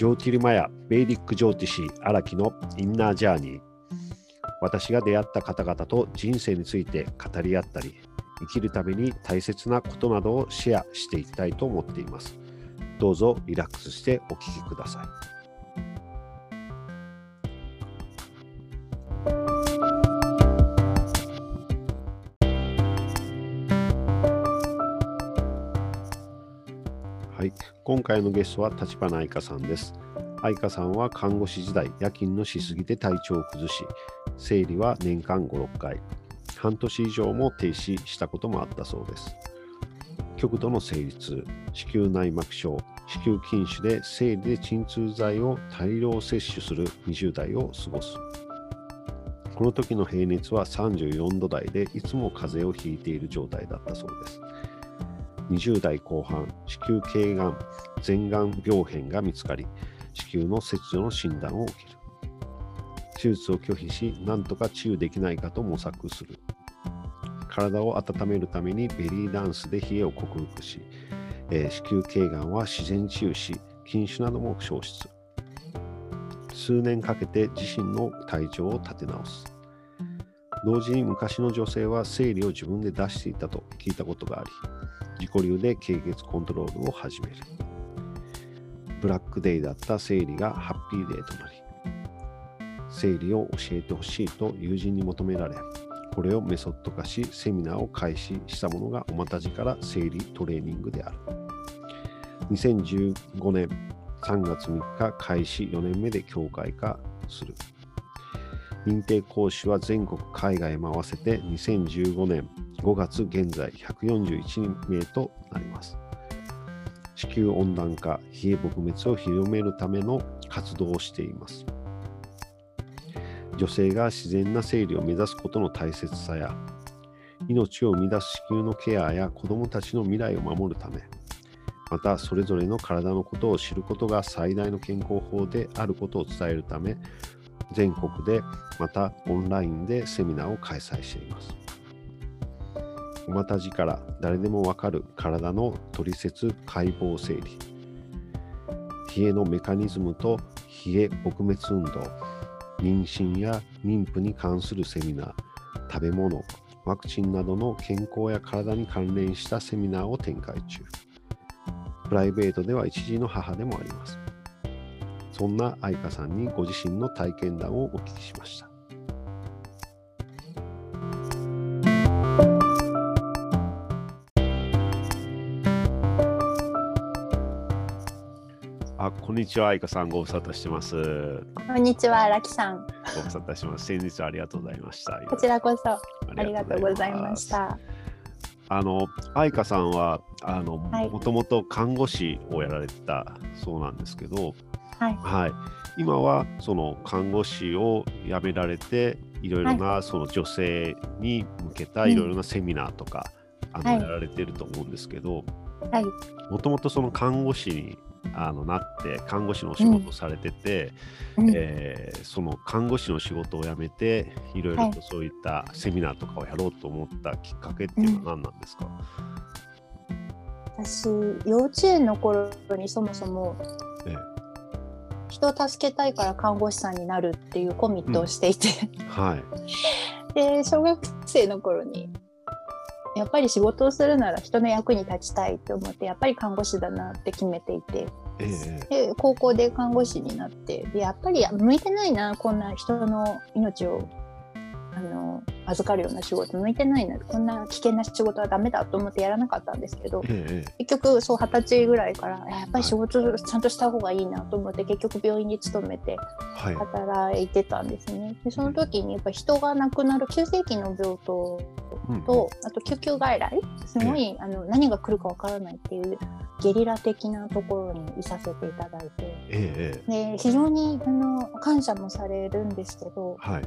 ジョーティルマヤ・ベイリック・ジョーティシー荒木のインナージャーニー。私が出会った方々と人生について語り合ったり生きるために大切なことなどをシェアしていきたいと思っています。どうぞリラックスしてお聞きください。い、今回のゲストは立花愛香さんです。愛香さんは看護師時代、夜勤のしすぎで体調を崩し、生理は年間5、6回、半年以上も停止したこともあったそうです。極度の生理痛、子宮内膜症、子宮筋腫で生理で鎮痛剤を大量摂取する20代を過ごす。この時の平熱は34度台でいつも風邪をひいている状態だったそうです。20代後半、子宮頸がん、前がん病変が見つかり、子宮の切除の診断を受ける。手術を拒否し、なんとか治癒できないかと模索する。体を温めるためにベリーダンスで冷えを克服し、えー子宮頸がんは自然治癒し、筋腫なども消失。数年かけて自身の体調を立て直す。同時に昔の女性は生理を自分で出していたと聞いたことがあり、自己流で経血コントロールを始める。ブラックデイだった生理がハッピーデーとなり、生理を教えてほしいと友人に求められ、これをメソッド化し、セミナーを開始したものがおまたじから生理トレーニングである。2015年3月3日開始4年目で協会化する。認定講師は全国海外回せて2015年5月現在141名となります。地球温暖化、冷え撲滅を広めるための活動をしています。女性が自然な生理を目指すことの大切さや、命を生み出す子宮のケアや子どもたちの未来を守るため、またそれぞれの体のことを知ることが最大の健康法であることを伝えるため、全国でまたオンラインでセミナーを開催しています。おまたじから誰でもわかる体の取説解剖整理。冷えのメカニズムと冷え撲滅運動。妊娠や妊婦に関するセミナー。食べ物。ワクチンなどの健康や体に関連したセミナーを展開中。プライベートでは一児の母でもあります。そんな愛花さんにご自身の体験談をお聞きしました。こんにちは、愛花さん、ご無沙汰してます。こんにちは、ラキさん。ご無沙汰してます。先日はありがとうございました。こちらこそあありがとうございまし。た。あの、愛花さんは、あの、はいもともと看護師をやられてたそうなんですけど、はい。はい。今は、その看護師を辞められて、いろいろな、その女性に向けたいろいろなセミナーとか、あの、はいやられてると思うんですけど、はい。もともとその看護師にあのなって看護師のお仕事をされてて、うん。えーその看護師の仕事を辞めていろいろはい。とそういったセミナーとかをやろうと思ったきっかけっていうのは何なんですか、私、幼稚園の頃にそもそもえ人を助けたいから看護師さんになるっていうコミットをしていて、えはい。で、小学生の頃に、やっぱり仕事をするなら人の役に立ちたいと思って、やっぱり看護師だなって決めていて、えええで高校で看護師になってでやっぱり向いてないなこんな人の命をあの預かるような仕事向いてないなこんな危険な仕事はダメだと思ってやらなかったんですけどえええ結局そう二十歳ぐらいからやっぱり仕事ちゃんとした方がいいなと思って結局病院に勤めてはい。働いてたんですね。でその時にやっぱり人が亡くなる急性期の病棟うんとあと救急外来すごい、あの何が来るかわからないっていうゲリラ的なところにいさせていただいて。ええええ。で非常にあの感謝もされるんですけどはい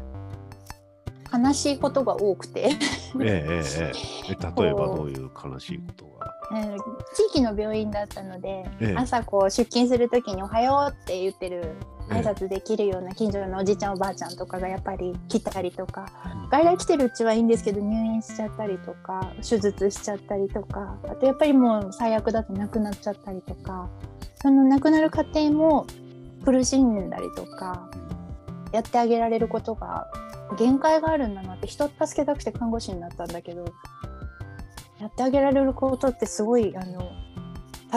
悲しいことが多くて、ええええええ。例えばどういう悲しいことが？えー地域の病院だったので、ええ。朝こう出勤する時に「おはよう」って言ってるええ。挨拶できるような近所のおじいちゃんおばあちゃんとかがやっぱり来たりとか外来来てるうちはいいんですけど入院しちゃったりとか手術しちゃったりとかあとやっぱりもう最悪だと亡くなっちゃったりとかその亡くなる過程も苦しんだりとかやってあげられることが限界があるんだなって人を助けたくて看護師になったんだけどやってあげられることってすごいあの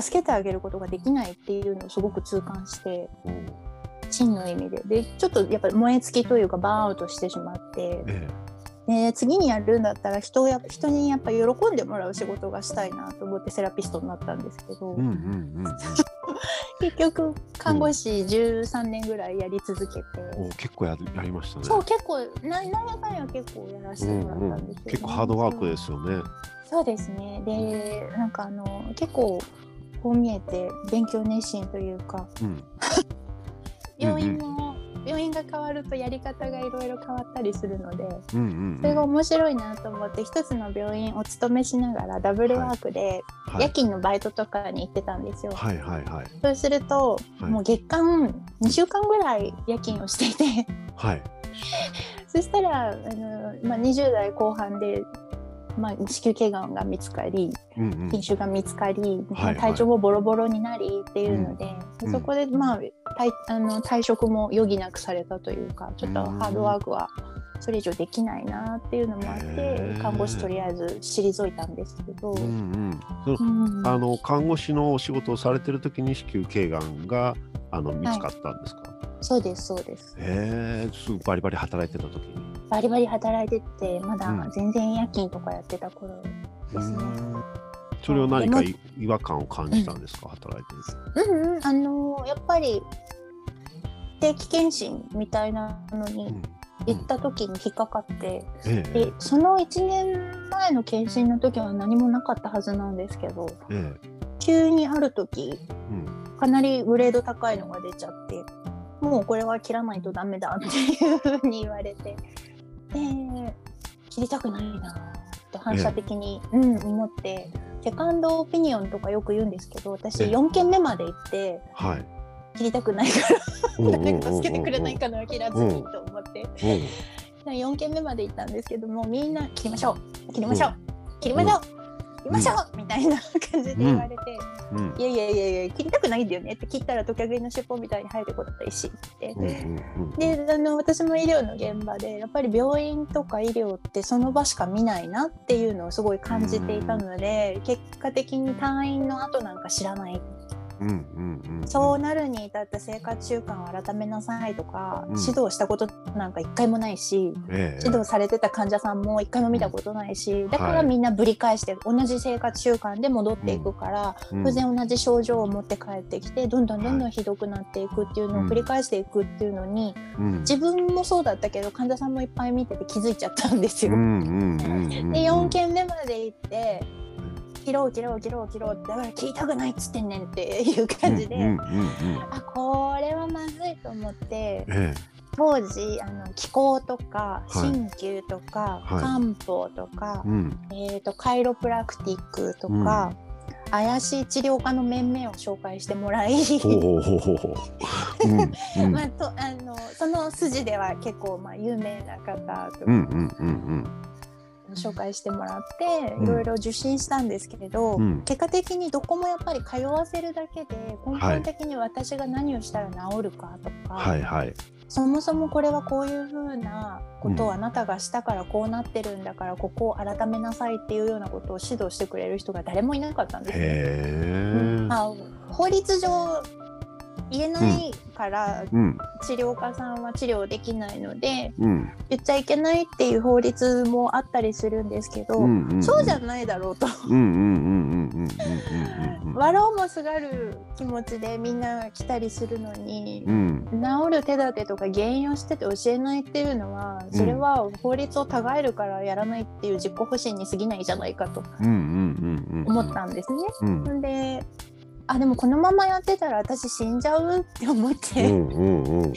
助けてあげることができないっていうのをすごく痛感してうん。真の意味で。でちょっとやっぱり燃え尽きというかバーンアウトしてしまってえで次にやるんだったら人をや人にやっぱ喜んでもらう仕事がしたいなと思ってセラピストになったんですけど、えうんうんうん。結局看護師13年ぐらいやり続けて、うんお結構ややりましたね。そう結構ななんやかんや結構やらせてもらったんですよ、ね結構ハードワークですよね。そうですね。でなんかあの結構こう見えて勉強熱心というか。うん。病院も、病院が変わるとやり方がいろいろ変わったりするのでうんうんそれが面白いなと思って一つの病院お勤めしながらダブルワークではい。夜勤のバイトとかに行ってたんですよ。はいはいはい。そうすると、はい。もう月間2週間ぐらい夜勤をしていて。はい。そしたらあの、まあ、20代後半で、まあ、子宮頸がんが見つかりうんうん。筋腫が見つかり、はいはい。体調もボロボロになりっていうので、うん。そこで、まあ、退あの退職も余儀なくされたというかちょっとハードワークはそれ以上できないなっていうのもあって看護師とりあえず退いたんですけど。うんうん。あの看護師のお仕事をされてる時に子宮頸がんがあの見つかったんですか、そうですそうです。へえすぐバリバリ働いてた時に。バリバリ働いててまだうん。全然夜勤とかやってた頃ですね。うんそれを何か違和感を感じたんですか、働いてるうんうん、あのやっぱり定期検診みたいなのに行った時に引っかかって、ええ。でその1年前の検診の時は何もなかったはずなんですけどええ。急にある時うん。かなりグレード高いのが出ちゃってもうこれは切らないとダメだっていうふうに言われて。で切りたくないなと反射的に、うん、思って。セカンドオピニオンとかよく言うんですけど私ええ。4件目まで行ってはい。切りたくないから助けてくれないかな切らずにと思って。うん4件目まで行ったんですけどもみんな切りましょう。切りましょう、切りましょう、切りましょう、みたいな感じで言われて、うん。いやいやいやいや切りたくないんだよねって切ったらトカゲの尻尾みたいに生えてこないしって。であの私も医療の現場でやっぱり病院とか医療ってその場しか見ないなっていうのをすごい感じていたので結果的に退院の後なんか知らないうんうんうんそうなるに至った生活習慣を改めなさいとか、うん。指導したことなんか一回もないし、ええ。指導されてた患者さんも一回も見たことないし、だかはいらみんなぶり返して同じ生活習慣で戻っていくから、うん当然同じ症状を持って帰ってきてどんどんどんどんひどくなっていくっていうのを繰り返していくっていうのに、うん。自分もそうだったけど患者さんもいっぱい見てて気づいちゃったんですよ。で4件目まで行って切ろう切ろう切ろう切ろう。だから切りたくないっつってんねんっていう感じで、うんうんうんあこれはまずいと思ってえ当時あの気候とかはい。鍼灸とか、はい。漢方とかえ、うん。えー、とカイロプラクティックとか、怪しい治療家の面々を紹介してもらい、その筋では結構まあ有名な方とか。うんうんうん紹介してもらって、うん。いろいろ受診したんですけれど、うん。結果的にどこもやっぱり通わせるだけで根本的に私が何をしたら治るかとか、はいはい。そもそもこれはこういうふうなことをあなたがしたからこうなってるんだからここを改めなさいっていうようなことを指導してくれる人が誰もいなかったんですあ法律上言えないからうん。治療家さんは治療できないのでうん。言っちゃいけないっていう法律もあったりするんですけど、うんうんそうじゃないだろうと。うんうんうんうんうんうんうん。笑おうもすがる気持ちでみんな来たりするのに、うん。治る手立てとか原因を知ってて教えないっていうのはそれは法律をたがえるからやらないっていう自己保身に過ぎないじゃないかとうん。うんうんうん思ったんですね。うんんであでもこのままやってたら私死んじゃうって思っうて、んうんうんうん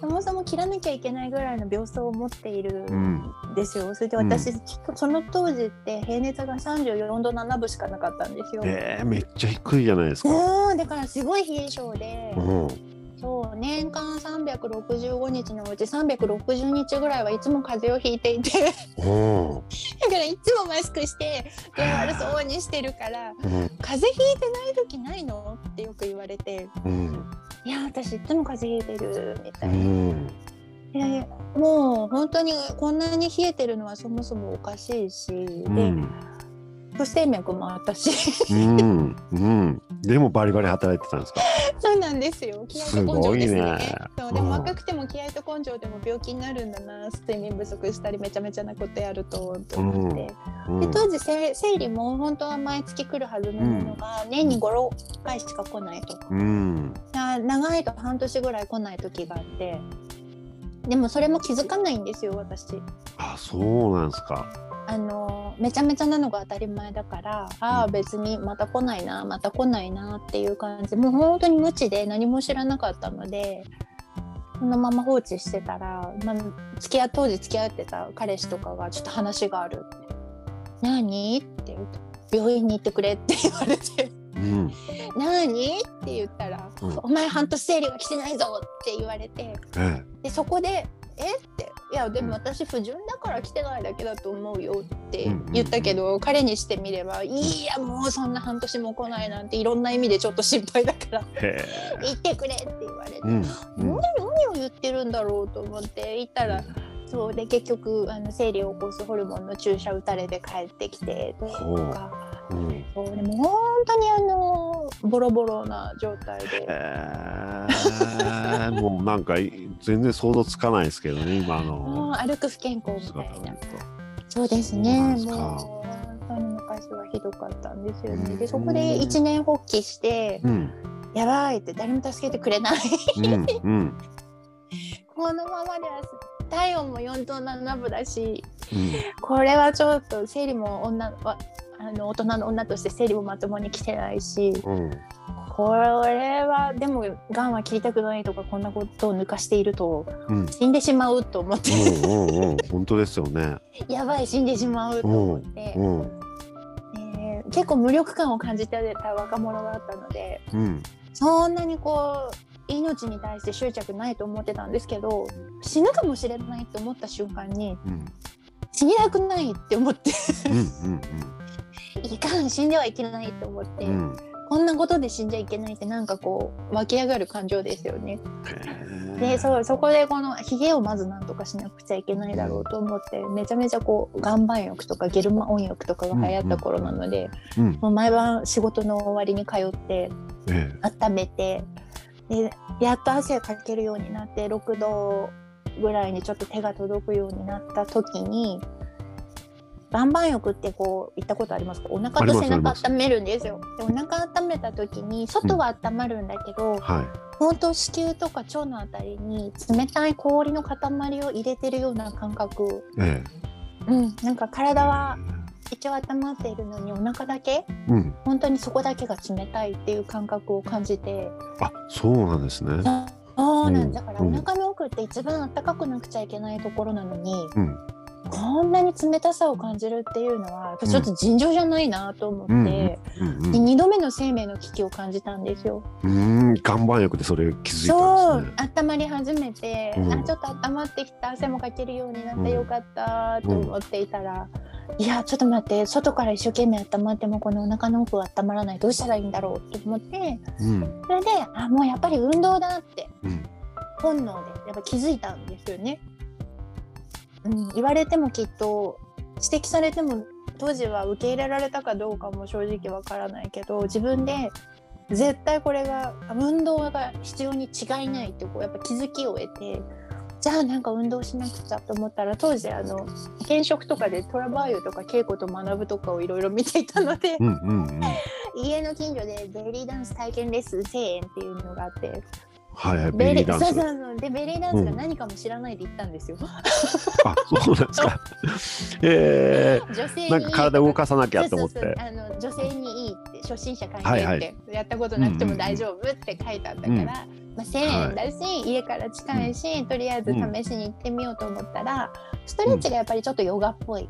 そもそも切らなきゃいけないぐらいの病巣を持っているうんんですよ。それで私、ちょっとその当時って平熱が34度7分しかなかったんですよ。えー、めっちゃ低いじゃないですか。うんだからすごい冷え性で。うんそう年間365日のうち360日ぐらいはいつも風邪をひいていて。おだからいつもマスクして具合悪そうにしてるからうん「風邪ひいてない時ないの?」ってよく言われて。うん「いや私いつも風邪ひいてる」みたういな。ん。いやいやもう本当にこんなに冷えてるのはそもそもおかしいし、でうん。不整脈もあったし。うん。うん。でもバリバリ働いてたんですか？そうなんですよ。気合と根性ですね。すね。そうでうん。も若くても気合と根性でも病気になるんだな睡眠不足したりめちゃめちゃなことやるとと思って、うん。で当時せ生理も本当は毎月来るはずのものが年に56回しか来ないと。か、うん。あ長いと半年ぐらい来ない時があって。でもそれも気づかないんですよ私。あそうなんですかあのめちゃめちゃなのが当たり前だからああうん。別にまた来ないなまた来ないなっていう感じ。もう本当に無知で何も知らなかったのでそのまま放置してたら、まあ、付き合当時付き合ってた彼氏とかがちょっと話がある。って「何?」って言うと「病院に行ってくれ」って言われて。うん「何?」って言ったら「うん。お前半年生理が来てないぞ」って言われて。え。でそこで「え？っ?」て「いやでも私不純だから来てないだけだと思うよ」って言ったけど、彼にしてみれば「いやもうそんな半年も来ないなんていろんな意味でちょっと心配だから行ってくれ」って言われて、うん何何を言ってるんだろうと思って行ったら。そうで結局あの生理を起こすホルモンの注射打たれて帰ってきてとか。うん。そうでも本当にあのボロボロな状態で。えー、もうなんか全然想像つかないですけどね 今もうの歩く不健康みたいな。そうですね。もう本当に昔はひどかったんですよね。うん。でそこで一年発起してうん。やばいって誰も助けてくれない。うんうん。このままでは体温も4と7分だしうん。これはちょっと生理も女はあの大人の女として生理もまともに来てないしうん。これはでもがんは切りたくないとかこんなことを抜かしているとうん。死んでしまうと思って、うんうんうん。本当ですよね。やばい死んでしまうと思って、うん。えー結構無力感を感じてた若者だったのでうん。そんなにこう命に対して執着ないと思ってたんですけど死ぬかもしれないと思った瞬間にうん。死にたくないって思って。うんいかん死んではいけないと思って、うん。うんこんなことで死んじゃいけないってなんかこう湧き上がる感情ですよね。でそうそこでこのヒゲをまずなんとかしなくちゃいけないだろうと思ってめちゃめちゃこう岩盤浴とかゲルマ温浴とかが流行った頃なので、うん。もう毎晩仕事の終わりに通ってえ温めてでやっと汗をかけるようになって6度ぐらいにちょっと手が届くようになった時に岩盤浴ってこう行ったことありますか？お腹と背中温めるんですよ。でお腹温めた時に外は温まるんだけど、えは本当子宮とか腸のあたりに冷たい氷の塊を入れてるような感覚、いえ。うん、なんかえ体は一応温まっているのにお腹だけ？うん。本当にそこだけが冷たいっていう感覚を感じて。あそうなんですね。そうなんうん。だからおうん腹の奥って一番暖かくなくちゃいけないところなのに、うんこんなに冷たさを感じるっていうのはちょっと尋常じゃないなと思って、うん。うん。でうん。2度目の生命の危機を感じたんですよ。うん。岩盤浴でそれ気づいそたんですね。う。温まり始めて、うん。あちょっと温まってきた汗もかけるようになっうんてよかったと思っていたら、いやちょっと待って外から一生懸命温まってもこのお腹の奥は温まらないどうしたらいいんだろうと思ってうん。それであもうやっぱり運動だってうん。本能でやっぱ気づいたんですよね。うん、言われてもきっと指摘されても当時は受け入れられたかどうかも正直わからないけど自分で絶対これが運動が必要に違いないってこうやっぱ気づきを得てじゃあなんか運動しなくちゃと思ったら当時あの転職とかでトラバーユとか稽古と学ぶとかをいろいろ見ていたので、うんうんうん。家の近所でベリーダンス体験レッスン1000円っていうのがあってはいはいベリーダンス。そうそうそう。でベリーダンスが何かも知らないで行ったんですよ。あそうなんですか。え女性にえなんか体動かさなきゃと思っそうそうて。そう。あの女性にいいって初心者関はいは係って、やったことなくても大丈夫って書いてあったから、うんまあ、1000円だし、家から近いし、とりあえず試しに行ってみようと思ったら、ストレッチがやっぱりちょっとヨガっぽい、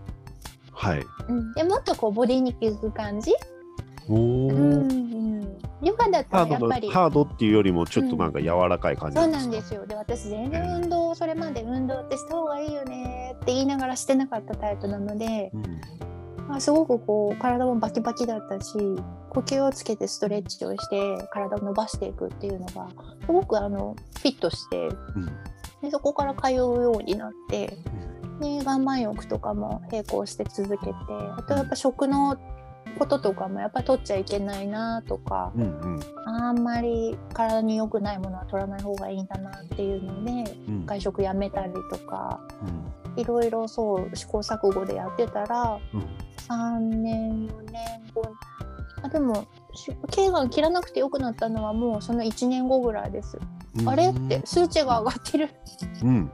はい。うん。でもっとこうボディに効く感じ、ヨガだったハードのらやっぱり。ハードっていうよりもちょっとなんか柔らかい感じそうなんですか、なんですよ。で私全然運動それまで運動ってした方がいいよねって言いながらしてなかったタイプなので、うん。まあ、すごくこう体もバキバキだったし呼吸をつけてストレッチをして体を伸ばしていくっていうのがすごくあのフィットしてうん。でそこから通うようになってで岩盤浴とかも並行して続けてあとやっぱ食のこととかもやっぱ取っちゃいけないなとかうんうん。あんまり体に良くないものは取らない方がいいんだなっていうのでうん。外食やめたりとかうん。いろいろそう試行錯誤でやってたらうん。3年4年後あでもし頸がん切らなくてよくなったのはもうその1年後ぐらいです。うん。あれ？って数値が上がってる。うん。うん。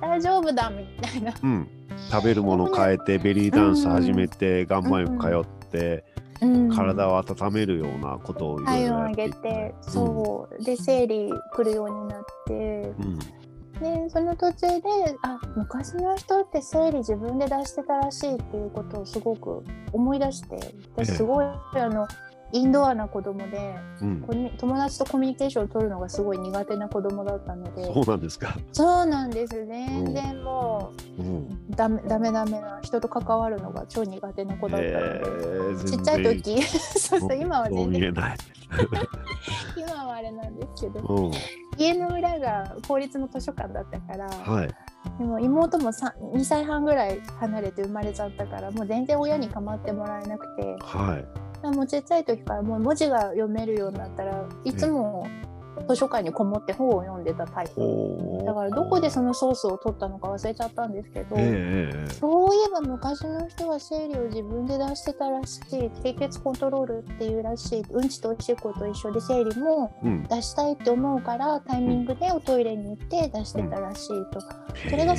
大丈夫だみたいな。うん。食べるもの変えてベリーダンス始めて岩盤浴通ってうん。体を温めるようなことを体温上ろやっていったげて、そう。で生理来るようになって。うん。でその途中であ昔の人って生理自分で出してたらしいっていうことをすごく思い出して私すごい、あのインドアな子供でうん。友達とコミュニケーションを取るのがすごい苦手な子供だったので。そうなんですか。そうなんです全然もうん。うダメダメダメな人と関わるのが超苦手な子だったので。えーちっちゃい時。そうそう今は全然。見えない。今はあれなんですけど。うん。家の裏が公立の図書館だったから、はい。でも妹もさ2歳半ぐらい離れて生まれちゃったからもう全然親に構ってもらえなくて。はいもうちっちゃい時からもう文字が読めるようになったらいつも図書館にこもって本を読んでたタイプ。おーだからどこでそのソースを取ったのか忘れちゃったんですけど、ええええそういえば昔の人は生理を自分で出してたらしい低血コントロールっていうらしいうんちとおしっこと一緒で生理もうん。出したいって思うからタイミングでおトイレに行って出してたらしいと、それが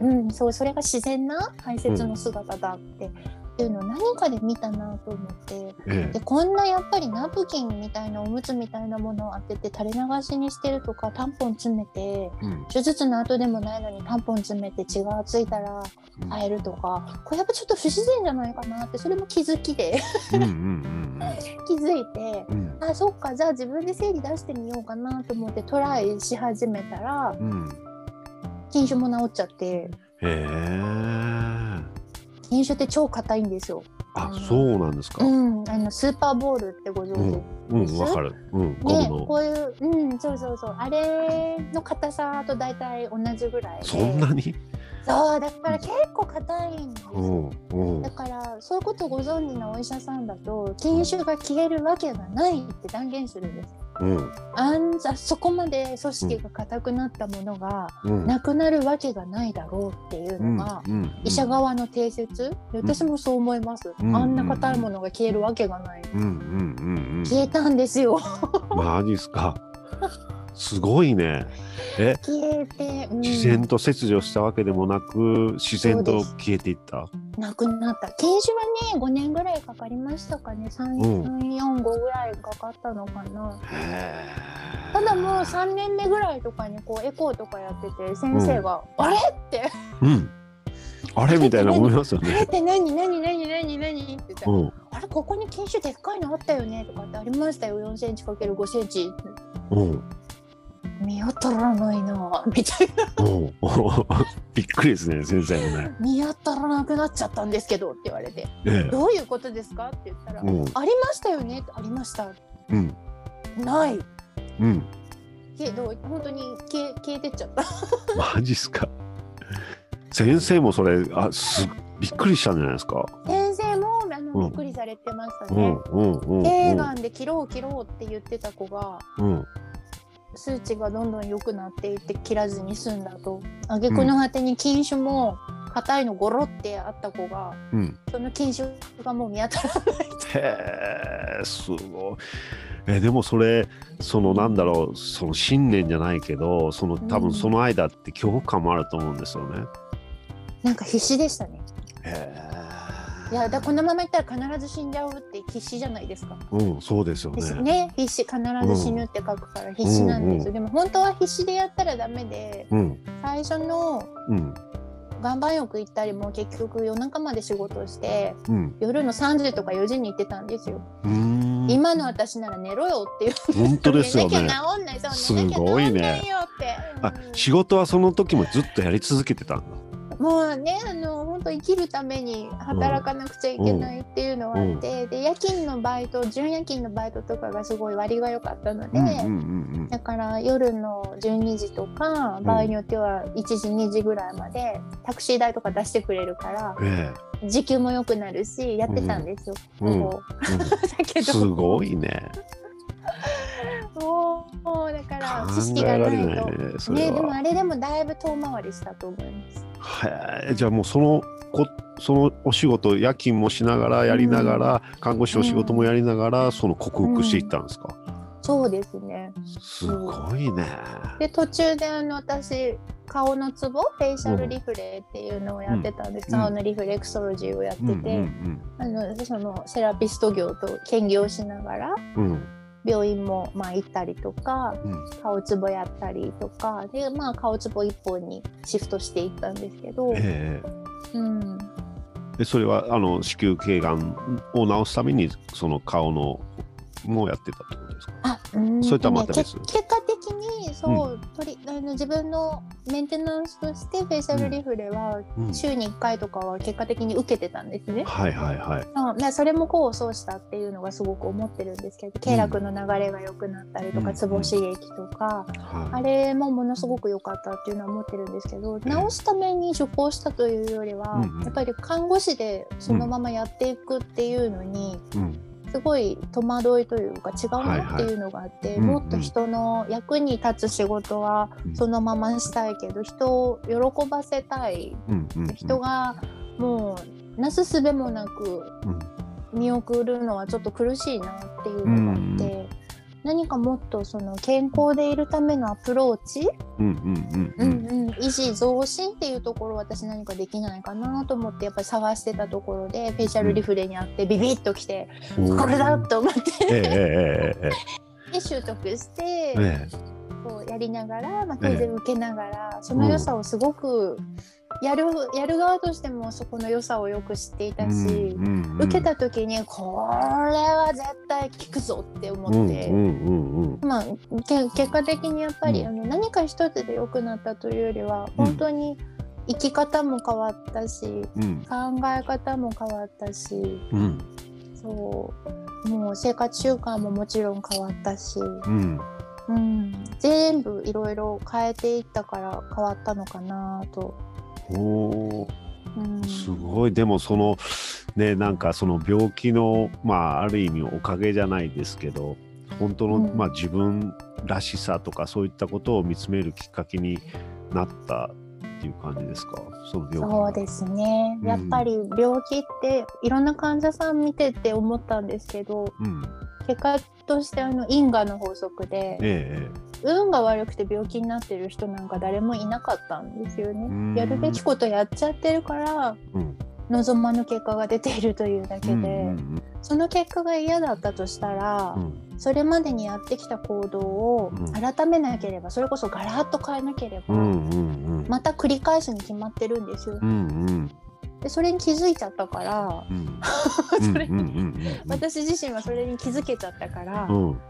うん、そうそれが自然な排泄の姿だって、っていうのを何かで見たなと思ってええ。でこんなやっぱりナプキンみたいなおむつみたいなものを当てて垂れ流しにしてるとかタンポン詰めてうん。手術の後でもないのにタンポン詰めて血がついたらうん。変えるとかこれやっぱちょっと不自然じゃないかなってそれも気づきで。うんうんうん 気づいてうん。あそっかじゃあ自分で生理出してみようかなと思ってトライし始めたらうん。禁酒も治っちゃって。へえ禁酒って超硬いんですよ。あそうなんですか。うん、あのスーパーボールってご存知、うんわかる。うんゴムね、のこういう、うん、そうそうそう、あれの硬さと大体同じぐらいで。そんなに？そう、だから結構硬いんですうよ。んうん。だから、そういうことをご存知のお医者さんだと、禁酒が消えるわけがないって断言するんです。うんあんざ、そこまで組織が硬くなったものがうん。なくなるわけがないだろうっていうのが。うん医者側の定説、私もそう思います、うんあんな硬いものが消えるわけがない、消えたんですよ。う んマジっすかすごいね。え？消えて、うん。自然と切除したわけでもなく自然と消えていった？なくなった。禁酒はね5年ぐらいかかりましたかね。345ぐらいかかったのかな。へただもう3年目ぐらいとかにこうエコーとかやってて先生が「あれ?」って。うん。あれみたいな思いますよ「あれっねて何？何？何？何？何?」って言ったらうん。あれここに禁酒でっかいのあったよね」とかってありましたよ。4センチ ×5 センチ。うん見当たらないなみたいな。うん びっくりですね先生もね。見当たらなくなっちゃったんですけどって言われて。ええ。どういうことですか？って言ったら、うん。ありましたよね？ありました。うん。ない。うん。けど本当に消え消えてっちゃった。マジっすか。先生もそれあすびっくりしたんじゃないですか。先生もあの、うん。びっくりされてましたね。うんうんうん。頸がんで切ろう切ろうって言ってた子がうん数値がどんどん良くなっていって切らずに済んだと。挙句の果てに禁酒も硬いのゴロってあった子がうん。その禁酒がもう見当たらないへえすごい。えでもそれそのなんだろうその信念じゃないけどその多うん。分その間って恐怖感もあると思うんですよね。なんか必死でしたね。へいやだこのままいったら必ず死んじゃうって必死じゃないですか。え。うんそうですよね。ね。必死。必ず死。ぬって書くから必死なんですよ、うんうんでも本当は必死でやったらダメでうん。最初のうん。岩盤浴行ったりも結局夜中まで仕事をしてうん。夜の3時とか4時に行ってたんですよ。今の私なら寝ろよっていう。本当ですよね。すごい。ねあ仕事はその時もずっとやり続けてたんだもうねあの本当生きるために働かなくちゃいけないっていうのはあって、で夜勤のバイト準夜勤のバイトとかがすごい割が良かったので、うんうんうんだから夜の12時とか場合によっては1時2時ぐらいまでタクシー代とか出してくれるからうんえ。時給も良くなるしやってたんですよ。うん。もうえうん。だけど。すごいね。もうだから考知識がないと。ねね、でもは、あれでもだいぶ遠回りしたと思います。へえじゃあもうそのこそのお仕事夜勤もしながらやりながら、看護師の仕事もやりながら、その克服していったんですか、そうですね。すごいね。で途中であの私顔のツボフェイシャルリフレっていうのをやってたんです、うん。顔のリフレクソロジーをやってて、うんうんあのそのセラピスト業と兼業しながらうんうん病院もまあ行ったりとかうん。顔ツボやったりとかでまあ顔ツボ一本にシフトしていったんですけど、ええうん、でそれはあの子宮頸がんを治すためにその顔のもやってたってことですか？あ、うん。それとはまた別？結果的にそう、取りあの自分のメンテナンスとしてフェイシャルリフレはうん。週に1回とかは結果的に受けてたんですね。はいはいはい。うん、でそれも功を奏したっていうのがすごく思ってるんですけど経絡の流れが良くなったりとか、うん。ツボ刺激とか、はあれもものすごく良かったっていうのは思ってるんですけど、ええ。治すために受講したというよりは、うんうん。やっぱり看護師でそのままやっていくっていうのに、いうんすごい戸惑いというか違うなっていうのがあって、はいはい。もっと人の役に立つ仕事はうんそのまましたいけど、人を喜ばせたい。うんうんうん。人がもうなすすべもなくうん。見送るのはちょっと苦しいなっていうのがあって、何かもっとその健康でいるためのアプローチ、うんうんううん。んうん、維持増進っていうところ私何かできないかなと思ってやっぱり探してたところでフェイシャルリフレにあってビビッときて、うん。これだと思って。で習得して、ええ。こうやりながら、まあ、当然受けながら、その良さをすごくやるやる側としてもそこの良さをよく知っていたし、うんうんうん受けた時にこれは絶対効くぞって思って。うんうんうん。まあ、け結果的にやっぱり、うん。あの何か一つで良くなったというよりはうん。本当に生き方も変わったし、うん。考え方も変わったしうん。そうもう生活習慣ももちろん変わったし、うん。うん、全部いろいろ変えていったから変わったのかなと。おすごい。でもそのねなんかその病気のまあある意味おかげじゃないですけど本当の、うん。まあ自分らしさとかそういったことを見つめるきっかけになったっていう感じですか？その病そうですね、うん。やっぱり病気っていろんな患者さん見てて思ったんですけどうん。結果としてあの因果の法則でえ運が悪くて病気になってる人なんか誰もいなかったんですようん。ね。やるべきことやっちゃってるからえうん。望まぬ結果が出ているというだけで、うんうんその結果が嫌だったとしたら、うん。それまでにやってきた行動をうん。改めなければ、それこそガラッと変えなければ、うんうんうん。また繰り返すに決まってるんですよ。うんうん。でそれに気づいちゃったから、うん。それうんうんうんうん。私自身はそれに気づけちゃったから、うん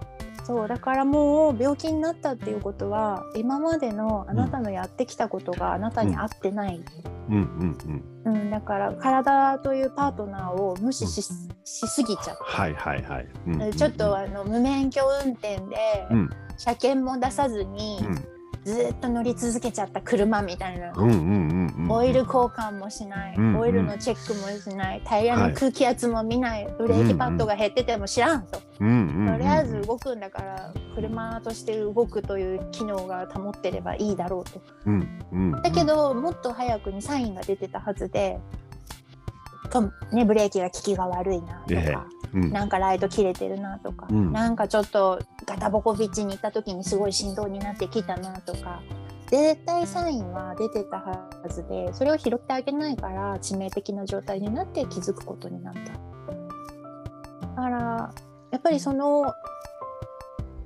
そうだからもう病気になったっていうことは今までのあなたのやってきたことがあなたに合ってない、うんうんうん。うんだから体というパートナーを無視し,、しすぎちゃった。はいはいはい。うんうんうん。ちょっとあの無免許運転で、うん。車検も出さずに、うんずーっと乗り続けちゃった車みたいな、うんうんうんうんオイル交換もしない、うんオイルのチェックもしない。タイヤの空気圧も見ない、ブレーキパッドが減ってても知らんと、うんうんうんとりあえず動くんだから車として動くという機能が保ってればいいだろうと。うんうんだけどもっと早くにサインが出てたはずで、とね、ブレーキが効きが悪いなとか、ええ。うん。なんかライト切れてるなとか、うん。なんかちょっとガタボコビッチに行った時にすごい振動になってきたなとか絶対サインは出てたはずでそれを拾ってあげないから致命的な状態になって気づくことになった。だからやっぱりその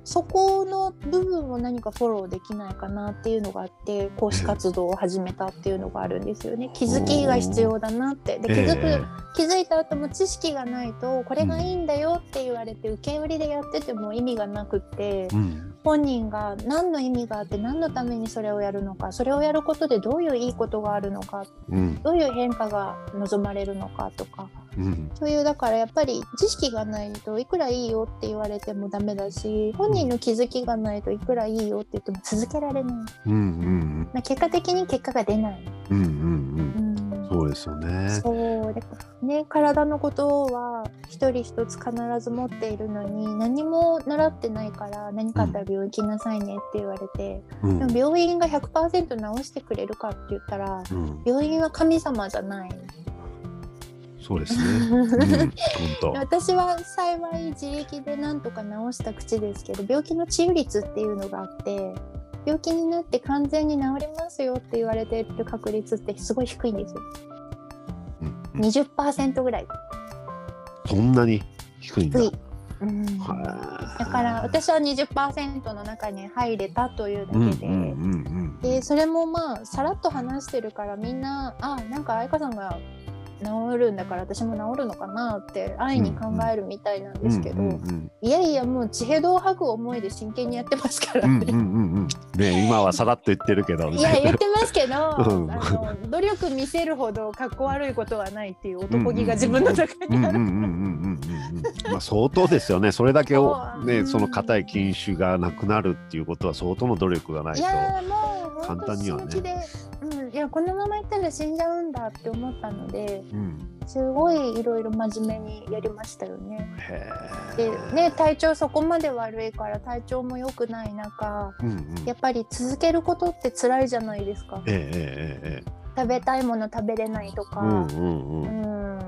そこの部分を何かフォローできないかなっていうのがあって講師活動を始めたっていうのがあるんですよね。気づきが必要だなって。で気づく、え。気づいた後も知識がないとこれがいいんだよって言われて受け売りでやってても意味がなくってえうん。本人が何の意味があって何のためにそれをやるのかそれをやることでどういういいことがあるのかうん。どういう変化が望まれるのかとかうん。そういうだからやっぱり知識がないといくらいいよって言われてもダメだし本人の気づきがないといくらいいよって言っても続けられない、うんうんまあ、結果的に結果が出ない。うんうんうん。うん。そうですよね。そう。でね体のことは一人一つ必ず持っているのに何も習ってないから何かあったら病院行きなさいねって言われて、うん。でも病院が100%治してくれるかって言ったらうん。病院は神様じゃない。そうですね。うん本当。私は幸い自力でなんとか治した口ですけど病気の治癒率っていうのがあって病気になって完全に治りますよって言われてる確率ってすごい低いんですよ。うん。うん20%ぐらい。そんなに低いんだ。低い、うん、はだから私は20%の中に入れたというだけで、うんうんうんでそれもまあさらっと話してるからみんなあなんか愛花さんが治るんだから私も治るのかなって安易に考えるみたいなんうん。ですけど、うんうんいやいやもう地平道を吐く思いで真剣にやってますからね。うんうんうんうんね今はさらっと言ってるけど。いや言ってますけど、うんあの努力見せるほどかっこ悪いことはないっていう男気が自分の中にある。うんうんうんうんうんうんうん。まあ相当ですよね。それだけをね、その硬い筋腫がなくなるっていうことは相当の努力がないと。簡単にはねいやこのままいったら死んじゃうんだって思ったのでうん。すごいいろいろ真面目にやりましたよね。へでえ。ね体調そこまで悪いから体調も良くない中うんうん。やっぱり続けることって辛いじゃないですか。ええええええ。食べたいもの食べれないとか、うんうんうん。う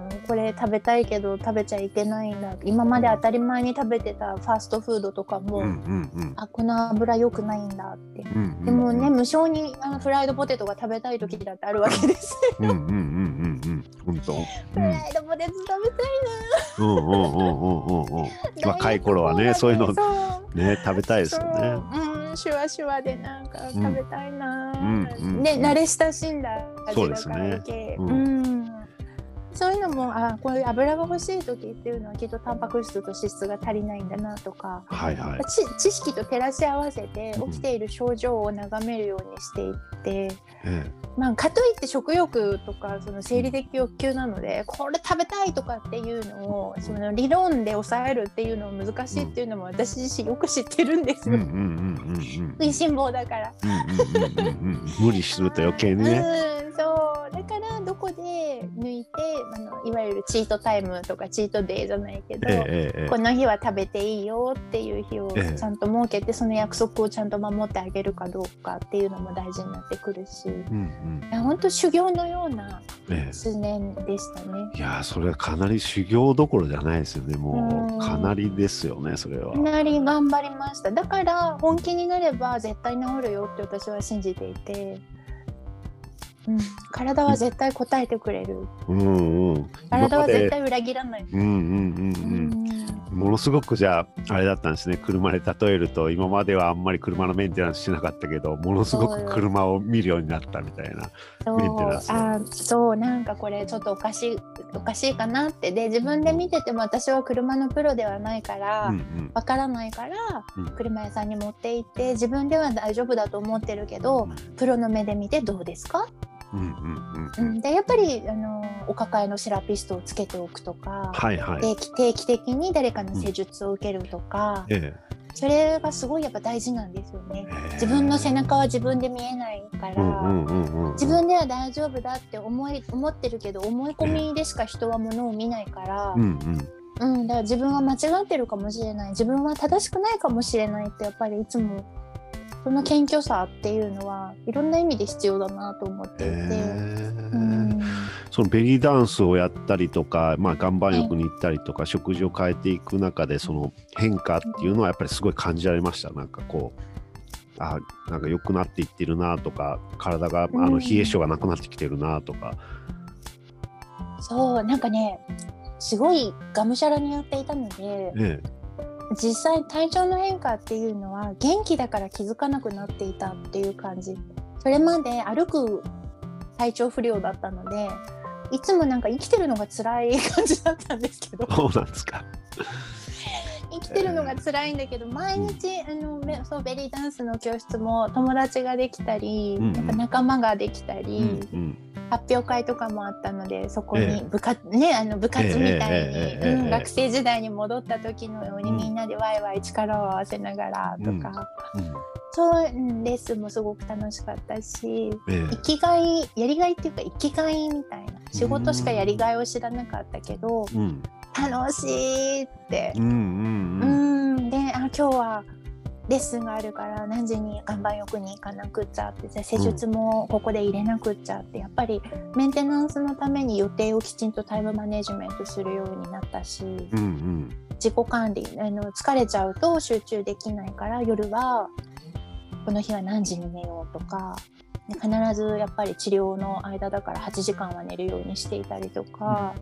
んこれ食べたいけど食べちゃいけないんだ今まで当たり前に食べてたファーストフードとかも、うんうんうん。あこの油良くないんだって。うんうんうんでもね、無性にあのフライドポテトが食べたい時だってあるわけです。うんうんうんうんうん。本当。フライドポテト食べたいうんうんうんうんうんうん。な。若い頃はねそういうのね食べたいですよね。シュワシュワでなんか食べたいな、うんうんね、慣れ親しんだそうです味だからね余計ううんんそういうのもあこういう油が欲しい時っていうのはきっとタンパク質と脂質が足りないんだなとか、はいはい。ち知識と照らし合わせてうん起きている症状を眺めるようにしていって、えまあ、かといって食欲とかその生理的欲求なのでこれ食べたいとかっていうのをその理論で抑えるっていうのも難しいっていうのも私自身よく知ってるんですよ。うんうんうんうん。食いしん坊だから。うんうんうんうんうん。無理すると余計にね。うん、そうだからどこで抜いてあのいわゆるチートタイムとかチートデイじゃないけど、ええええこの日は食べていいよっていう日をええちゃんと設けて、その約束をちゃんと守ってあげるかどうかっていうのも大事になってくるしいうんや本当修行のようなうん。ええ。数年でしたね。いやーそれはかなり修行どころじゃないですよね。もうんうかなりですよねそれはか。なり頑張りましただから本気になれば絶対治るよって私は信じていて、うん、体は絶対答えてくれる。うんうん。体は絶対裏切らない。でうんうんうんうん。ものすごくじゃああれだったんですね。車で例えると今まではあんまり車のメンテナンスしなかったけどものすごく車を見るようになったみたいな。そう。メンテナンスあそう。なんかこれちょっとおかしいおかしいかなって。で自分で見てても私は車のプロではないからうんうん。わからないからうん。車屋さんに持って行って自分では大丈夫だと思ってるけどプロの目で見てどうですか、うんうんうんううんん、でやっぱりあのお抱えのセラピストをつけておくとか、はいはい。定期定期的に誰かの施術を受けるとか、えそれがすごいやっぱ大事なんですよね。え自分の背中は自分で見えないから、うんうんうんうん。自分では大丈夫だって思い思ってるけど思い込みでしか人はものを見ないから、うんうんうんだから自分は間違ってるかもしれない自分は正しくないかもしれないってやっぱりいつもその謙虚さっていうのはいろんな意味で必要だなと思っていて。へえうん。そのベリーダンスをやったりとか、まあ、岩盤浴に行ったりとか、食事を変えていく中でその変化っていうのはやっぱりすごい感じられました。なんかこうあなんか良くなっていってるなとか体があうん。の冷え性がなくなってきてるなとか、そうなんかねすごいがむしゃらにやっていたのでえ実際体調の変化っていうのは元気だから気づかなくなっていたっていう感じそれまで歩く体調不良だったのでいつもなんか生きてるのが辛い感じだったんですけど そうなんですか。生きてるのが辛いんだけど、毎日あのそうベリーダンスの教室も友達ができたり、うんうん、やっぱ仲間ができたり、うんうん、発表会とかもあったのでそこに部活、えー、ねあの部活みたいに、えー、うん、学生時代に戻った時のようにみんなでワイワイ力を合わせながらとか。うん。うん。そうレッスンもすごく楽しかったし、えー、生きがいやりがいっていうか生きがいみたいな仕事しかやりがいを知らなかったけど、うん、楽しいって。う。んうんうん。うん。であ今日はレッスンがあるから何時に岩盤浴に行かなくっちゃって施術もここで入れなくっちゃって、やっぱりメンテナンスのために予定をきちんとタイムマネジメントするようになったしうんうん。自己管理あの疲れちゃうと集中できないから夜はこの日は何時に寝ようとかで必ずやっぱり治療の間だから8時間は寝るようにしていたりとか、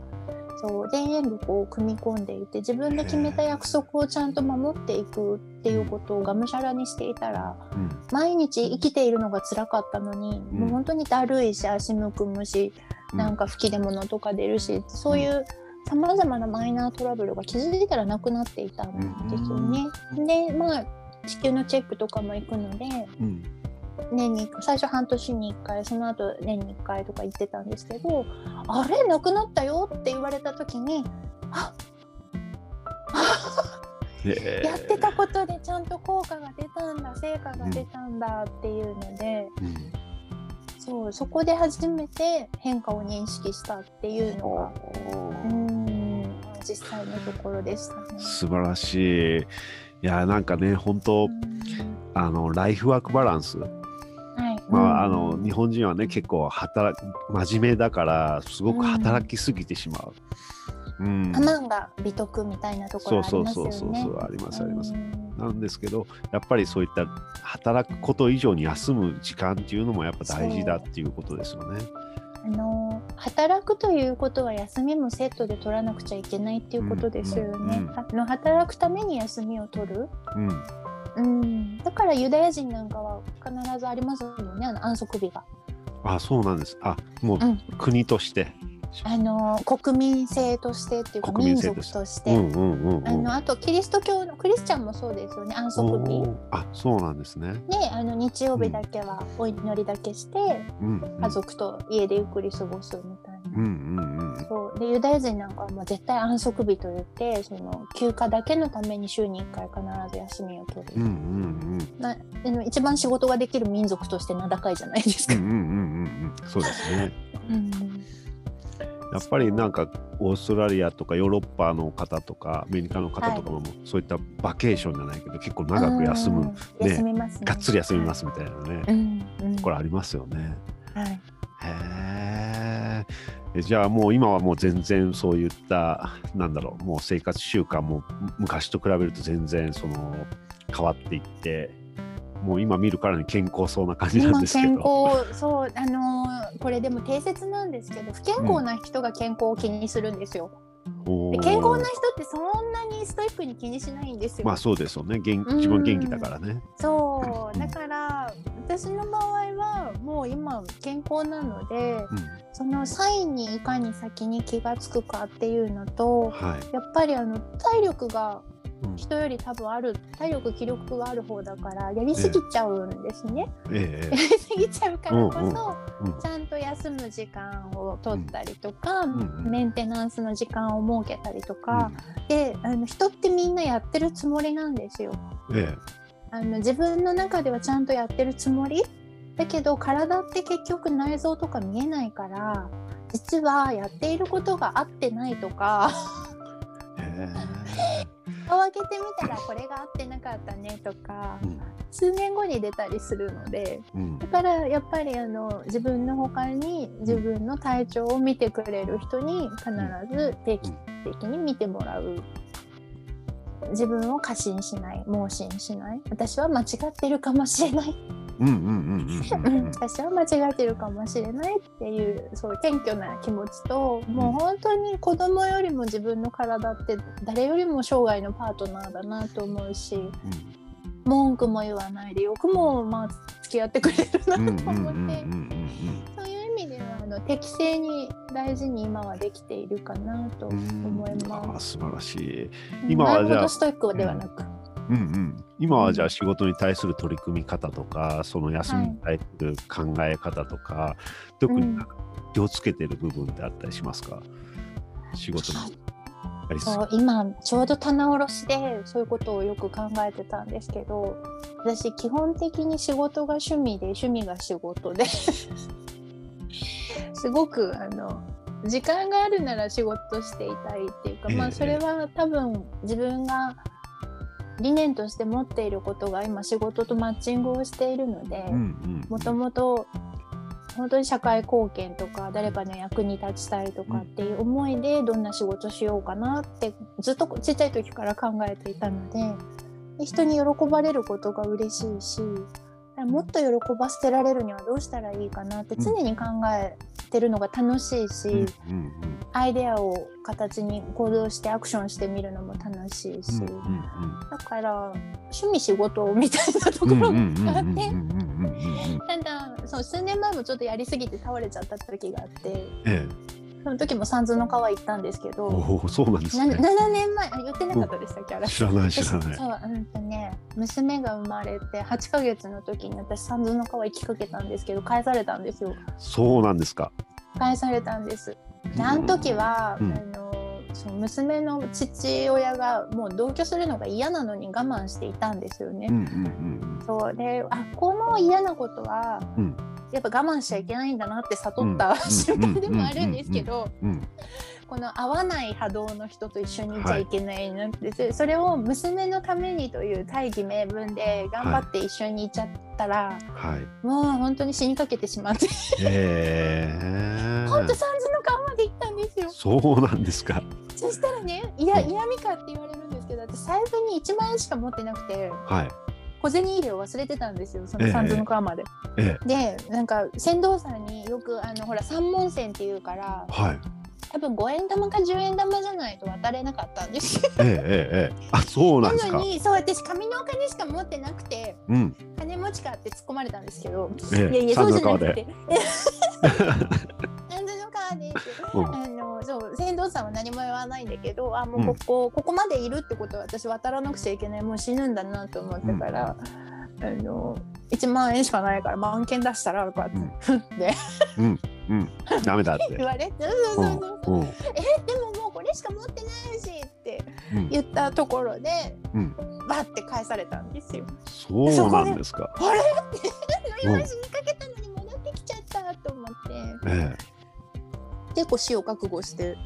そう全部こう組み込んでいて自分で決めた約束をちゃんと守っていくっていうことをがむしゃらにしていたらうん。毎日生きているのが辛かったのに、うん。もう本当にだるいし足むくむし、なんか吹き出物とか出るしそういうさまざまなマイナートラブルが気づいたらなくなっていたんですよね。でまあ子宮のチェックとかも行くのでうん年に最初半年に1回その後年に1回とか行ってたんですけど「あれなくなったよ」って言われた時に「あええやってたことでちゃんと効果が出たんだ成果が出たんだ」っていうので。うんそうそこで初めて変化を認識したっていうのがうーん実際のところでしたね。素晴らしい。いやなんかね本当うんあのライフワークバランス、はい。まあ、あうんの日本人はね結構働く真面目だからすごく働きすぎてしまう。うん、我慢が美徳みたいなところそうありますよね。そうそうそうそうありますあります。うんなんですけどやっぱりそういった働くこと以上に休む時間っていうのもやっぱ大事だっていうことですよね。あの働くということは休みもセットで取らなくちゃいけないっていうことですよね。うんうんうんあの働くために休みを取る。うん、うん、だからユダヤ人なんかは必ずありますもんねあの安息日が。あそうなんです。あもううん国として。あの国民性としてっていうか民族として。うんうん。あのあとキリスト教のクリスチャンもそうですよね安息日あそうなんですね。であの日曜日だけはお祈りだけしてうんうん、家族と家でゆっくり過ごすみたいな。うんうんうんそうでユダヤ人なんかはもう絶対安息日と言ってその休暇だけのために週に1回必ず休みを取る、うんうんうんなあの一番仕事ができる民族として名高いじゃないですか。うんうんうんうんうんそうですね。うんやっぱりなんかオーストラリアとかヨーロッパの方とかアメリカの方とかも、そういったバケーションじゃないけど結構長く休む、うん休みますね。がっつり休みますみたいなね、うんうん。これありますよね。はい。へえ。じゃあもう今はもう全然そういったなんだろうもう生活習慣も昔と比べると全然その変わっていってもう今見るからに健康そうな感じなんですけど。康そうあのーこれでも定説なんですけど不健康な人が健康を気にするんですよ。おーで健康な人ってそんなにストイックに気にしないんですよ。まあそうですよね元うん自分元気だからね。そうだから私の場合はもう今健康なのでうんそのサインにいかに先に気がつくかっていうのとはい。やっぱりあの体力がうん人より多分ある体力気力がある方だからやりすぎちゃうんですね。えやりすぎちゃうからこそ、ちゃんと休む時間を取ったりとか、メンテナンスの時間を設けたりとか、であの人ってみんなやってるつもりなんですよ。うんえ。あの自分の中ではちゃんとやってるつもりだけど体って結局内臓とか見えないから実はやっていることが合ってないとか。えへ蓋を開けてみたらこれが合ってなかったねとかえうん数年後に出たりするのでうんだからやっぱりあの自分の他に自分の体調を見てくれる人に必ず定期的に見てもらう。自分を過信しない盲信しない。私は間違ってるかもしれない。うんうんうんうんうんうん 私は間違えてるかもしれないっていうそういう謙虚な気持ちともう本当に子供よりも自分の体って誰よりも生涯のパートナーだなと思うし文句も言わないでよくもまあ付き合ってくれるなうんうんと思っての適正に大事に今はできているかなとうん。思いあまー素晴らしい。す。今はじゃあストイックではなく、うん。うん、今はじゃあ仕事に対する取り組み方とか、その休みに対する考え方とか、特になん。か気をつけてる部分ってあったりしますか、仕事に。やりすそう今ちょうど棚卸しでそういうことをよく考えてたんですけど私基本的に仕事が趣味で趣味が仕事ですごくあの時間があるなら仕事していたいっていうか、まええあそれは多分自分が理念として持っていることが今仕事とマッチングをしているのでもともと本当に社会貢献とか誰かの役に立ちたいとかっていう思いでどんな仕事しようかなってずっとちっちゃい時から考えていたのでで人に喜ばれることが嬉しいしもっと喜ばせてられるにはどうしたらいいかなって常に考えてるのが楽しいし、うんうんアイデアを形に行動してアクションしてみるのも楽しいし、うんうんだから趣味仕事みたいなところうんうんうんうんがあって。うんうんうんうんうん。ただそう数年前もちょっとやりすぎて倒れちゃった時があって。ええ、その時も三途の川行ったんですけどおおそうなんですなね。7年前あ言ってなかったでしたっけ？あれ知らない知私らない。そううんとね娘が生まれて8ヶ月の時に私三途の川行きかけたんですけど返されたんですよ。そうなんですか。返されたんです。であの時は、うん。あのその娘の父親がもう同居するのが嫌なのに我慢していたんですよね。うんうんうんそう。であこの嫌なことは、うんやっぱ我慢しちゃいけないんだなって悟った、うん。瞬間でもあるんですけど、この合わない波動の人と一緒にいちゃいけないなって、そそれを娘のためにという大義名分で頑張って一緒にいちゃったら、はい。もう本当に死にかけてしまって。本当三途の川まで行ったんですよ。そうなんですか。そしたらねいやうん。嫌味かって言われるんですけど私財布に1万円しか持ってなくて。はい。小銭入れを忘れてたんですよそのええ三途の川まで。ええ、でなんか船頭さんによくあのほら三文銭っていうからはい。多分5円玉か10円玉じゃないと渡れなかったんですよ。ええええええ。あ、そうなんですか。なのにそう私紙のお金しか持ってなくてうん。金持ちかって突っ込まれたんですけど、ええいやいやそうじゃなく三て。なんでの川で あのそう船頭さんは何も言わないんだけどあもうここ、ここまでいるってことは私渡らなくちゃいけないもう死ぬんだなと思ってから、あの1万円しかないから万件出したらこうやって、うんふってうん。うん。ダメだって。言われてそうそうそうそう、うん。うん。えでももうこれしか持ってないしってうん言ったところで、うんバッて返されたんですよ。そうなんですか。あれ？ってうん今死にかけたのに戻ってきちゃったと思ってえ結構死を覚悟して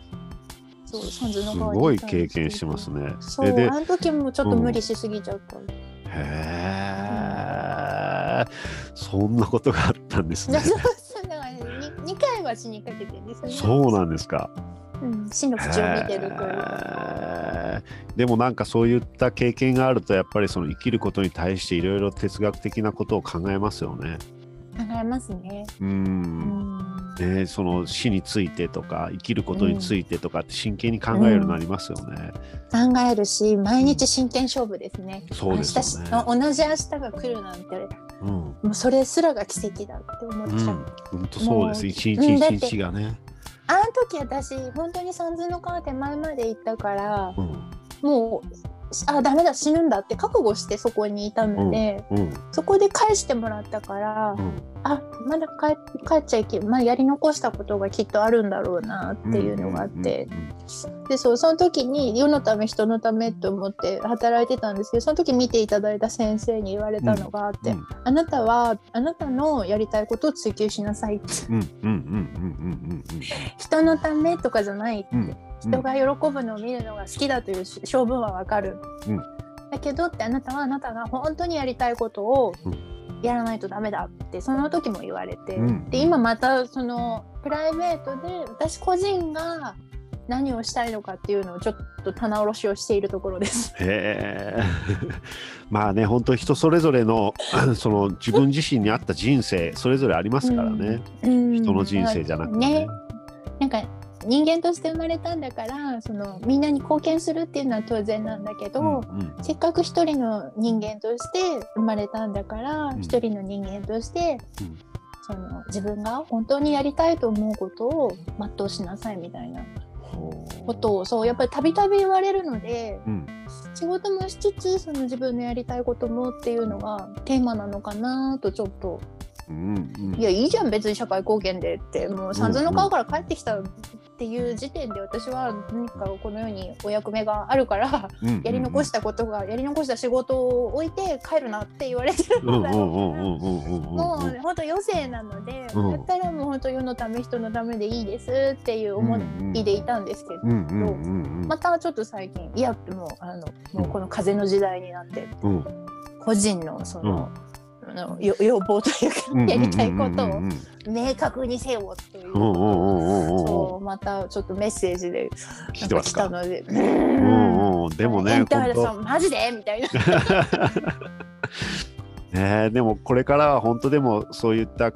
そう三え。途のすごい経験してますね。そうえで、あの時もちょっと無理しすぎちゃった、へえ。そんなことがあったんですね。そうそうだから 2, 2回は死にかけてですよねそうなんですか。うん、死の淵を見てるとでもなんかそういった経験があるとやっぱりその生きることに対していろいろ哲学的なことを考えますよね。考えますね。ううん。んねその死についてとか生きることについてとかって真剣に考えるようになりますよね。考えるし毎日真剣勝負ですね、そうですよね。同じ明日が来るなんて。うん、もうそれすらが奇跡だって思っちゃう、うん、本当そうです。一日一日がね。あの時私本当に三途の川手前まで行ったからうん、もうあダメだ死ぬんだって覚悟してそこにいたので、うん、そこで返してもらったから、うん、あまだ帰帰っちゃいけまあやり残したことがきっとあるんだろうなっていうのがあって、でそうその時に世のため人のためと思って働いてたんですけどその時見ていただいた先生に言われたのがあって、うんあなたはあなたのやりたいことを追求しなさいって。うん、うん、うん、うん、うん、うん、人のためとかじゃないって、うん人が喜ぶのを見るのが好きだというし性分はわかる、うん。だけどってあなたはあなたが本当にやりたいことをうんやらないとダメだってその時も言われて、うん。で今またそのプライベートで私個人が何をしたいのかっていうのをちょっと棚卸しをしているところです。へえ。まあね本当人それぞれの その自分自身に合った人生それぞれありますからね、うん。人の人生じゃなくてね。ね。なんか人間として生まれたんだからそのみんなに貢献するっていうのは当然なんだけど、うんうん。せっかく一人の人間として生まれたんだからん。一、人の人間として、うん。その自分が本当にやりたいと思うことを全うしなさいみたいなことをそうやっぱりたびたび言われるのでうん。仕事もしつつその自分のやりたいこともっていうのがテーマなのかなとちょっと。うんうん。いやいいじゃん別に社会貢献でって。もう三途の川から帰ってきたっていう時点で私は何かこの世にお役目があるからうんうんうん。やり残したことがやり残した仕事を置いて帰るなって言われてるうもう本当余生なので、うんだったらもう本当世のため人のためでいいですっていう思いでいたんですけど、またちょっと最近いやもうあのもうこの風の時代になってうん個人のその、あのよ要望というか、うん。やりたいことをうんうん明確にせよっていう、うんうんうんうんうん。そうまたちょっとメッセージで来てますか？なんか来たので、ううんうん。でもねエンター本さんマジで？みたいな。当 ねでもこれからは本当でもそういった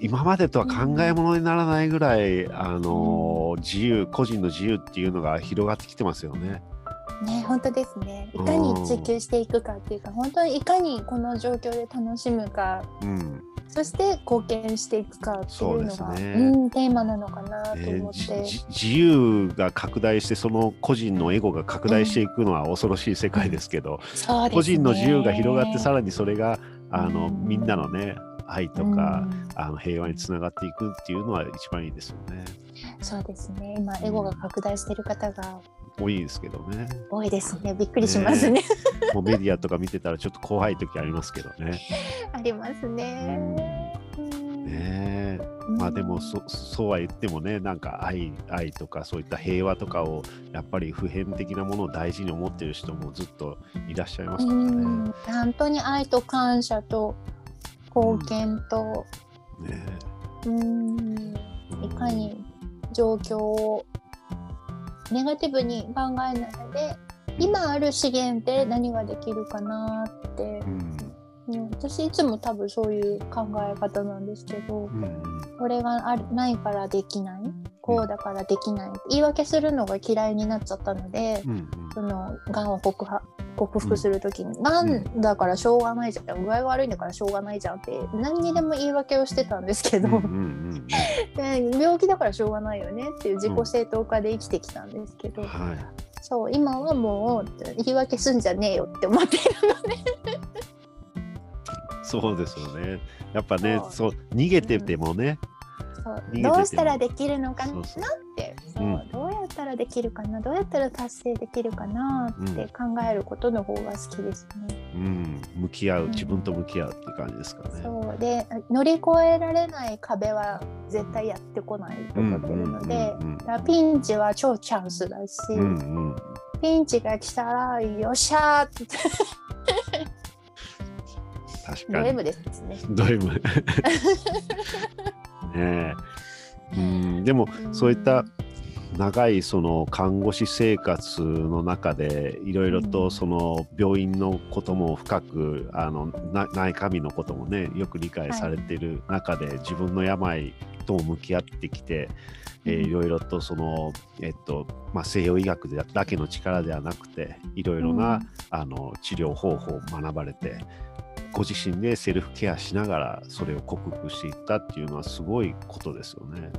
今までとは考え物にならないぐらい、あのー自由個人の自由っていうのが広がってきてますよね。ね本当ですね。いかに追求していくかっていうか本当にいかにこの状況で楽しむか。うん。そして貢献していくかっていうのがそうね。うん、テーマなのかなとえー思って、じじ自由が拡大してその個人のエゴが拡大していくのは恐ろしい世界ですけど、そうですね。個人の自由が広がってさらにそれがあのうん。みんなのね愛とか、うん。あの平和につながっていくっていうのは一番いいですよね。そうですね。今エゴが拡大してる方が多いですけどね。多いですね。びっくりしますね。もうメディアとか見てたらちょっと怖い時ありますけどね。ありますね。ね。えまあでもそそうは言ってもねなんか愛愛とかそういった平和とかをやっぱり普遍的なものを大事に思ってる人もずっといらっしゃいますからね。うん。本当に愛と感謝と貢献と、ね。うん、えいかに状況をネガティブに考えないで今ある資源で何ができるかなって。う、ん。うん私いつも多分そういう考え方なんですけどうん。うん。これがあるないからできないこうだからできない言い訳するのが嫌いになっちゃったので、うん。うん。そのがんを克服克服するときに、がん。だからしょうがないじゃん具合悪いんだからしょうがないじゃんって何にでも言い訳をしてたんですけど、うんうんうん で病気だからしょうがないよねっていう自己正当化で生きてきたんですけど、うんはい。そう今はもう言い訳すんじゃねえよって思っているのでそうですよね。やっぱねそう。逃げててもね、そう逃げてても。どうしたらできるのかな？そうそう。って。そう、うん。どうやったらできるかな？どうやったら達成できるかな？って考えることの方が好きですね。うん、向き合う。うん。自分と向き合うって感じですかね。そう。で乗り越えられない壁は絶対やってこないと思ってるのでピンチは超チャンスだし、うんうん、ピンチが来たらよっしゃーって。確かに。ド M ですね。ド M ね。えうん、でもそういった長いその看護師生活の中でいろいろとその病院のことも深くあのな内科医のこともねよく理解されてい。る中で、自分の病とも向き合ってきて、えーいろいろとその、えっとまあ、西洋医学でだけの力ではなくていろいろな、あの治療方法を学ばれてご自身でセルフケアしながらそれを克服していったっていうのはすごいことですよね。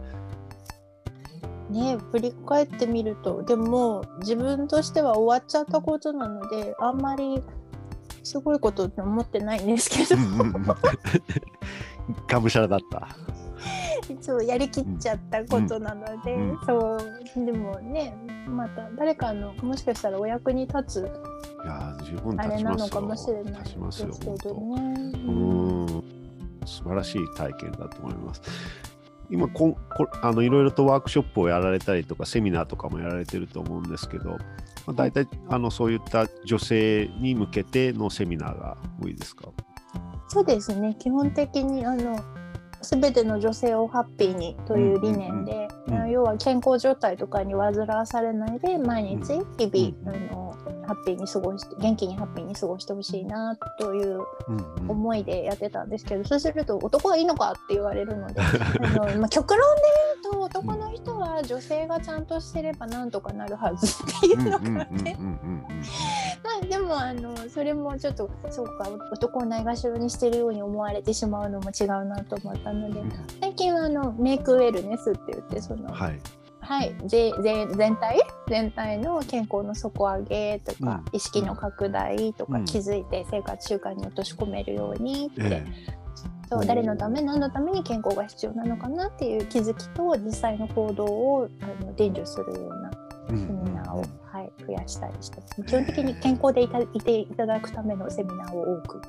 ね振り返ってみるとでも自分としては終わっちゃったことなのであんまりすごいことって思ってないんですけど。がむしゃらだった。そうやりきっちゃったことなので、うんうん。そう。でもねまた誰かのもしかしたらお役に立つ十分あれな立ちますよ。のかもしれない立ちますよ本ね。当うーん素晴らしい体験だと思います。今こんこあのいろいろとワークショップをやられたりとかセミナーとかもやられてると思うんですけど、まあ、大体あのそういった女性に向けてのセミナーが多いですか？そうですね基本的にあの全ての女性をハッピーにという理念で、要は健康状態とかに煩わされないで毎日日々、うんあのハッピーに過ごして元気にハッピーに過ごしてほしいなという思いでやってたんですけど、そうすると男はいいのかって言われるので あの、まあ、極論で言うと男の人は女性がちゃんとしてればなんとかなるはずっていうのがね、うんうんうんうんまあでもあのそれもちょっとそうか男をないがしろにしてるように思われてしまうのも違うなと思ったのでうん。最近はあのメイクウェルネスって言ってその、はい。はい、ぜぜ全体？全体の健康の底上げとか、うん。意識の拡大とか、うん。気づいて生活習慣に落とし込めるようにって、えそう誰のため？何のために健康が必要なのかなっていう気づきと実際の行動をあの伝授するようなセミナーを、はい、増やしたりして基本的に健康でいたいていただくためのセミナーを多く。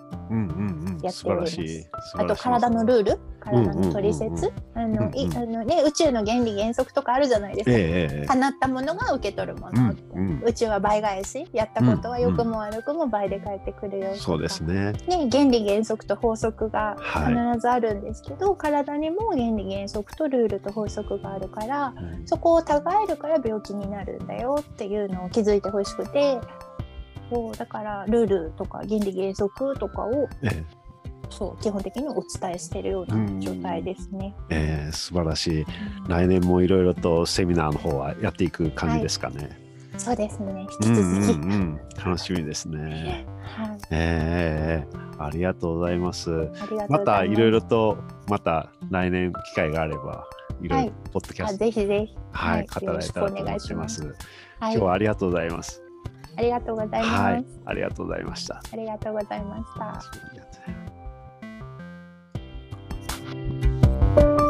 やっております。あと体のルール。体の取うんうんうんうん。説あのいうんうん。あのね宇宙の原理原則とかあるじゃないですか。えええええ叶ったものが受け取るもの、んうん。宇宙は倍返し。やったことはうん良くも悪くも倍で返ってくるよとか、そうですね。ね、原理原則と法則がはい。必ずあるんですけど、体にも原理原則とルールと法則があるからうんそこを違えるから病気になるんだよっていうのを気づいてほしくてそうだからルールとか原理原則とかをええそう基本的にお伝えしているような状態ですね。ええ素晴らしい。来年もいろいろとセミナーの方はやっていく感じですかね。そうですね引き続き、んうん。楽しみですね。はい、ええありがとうございます。ます。またいろいろとまた来年機会があればいろいろはいポッドキャあストぜひぜひ、はい、はい語られたらと思いします今はい、日はありがとうございます。ありがとうございます、はい、ありがとうございました。ありがとうございました。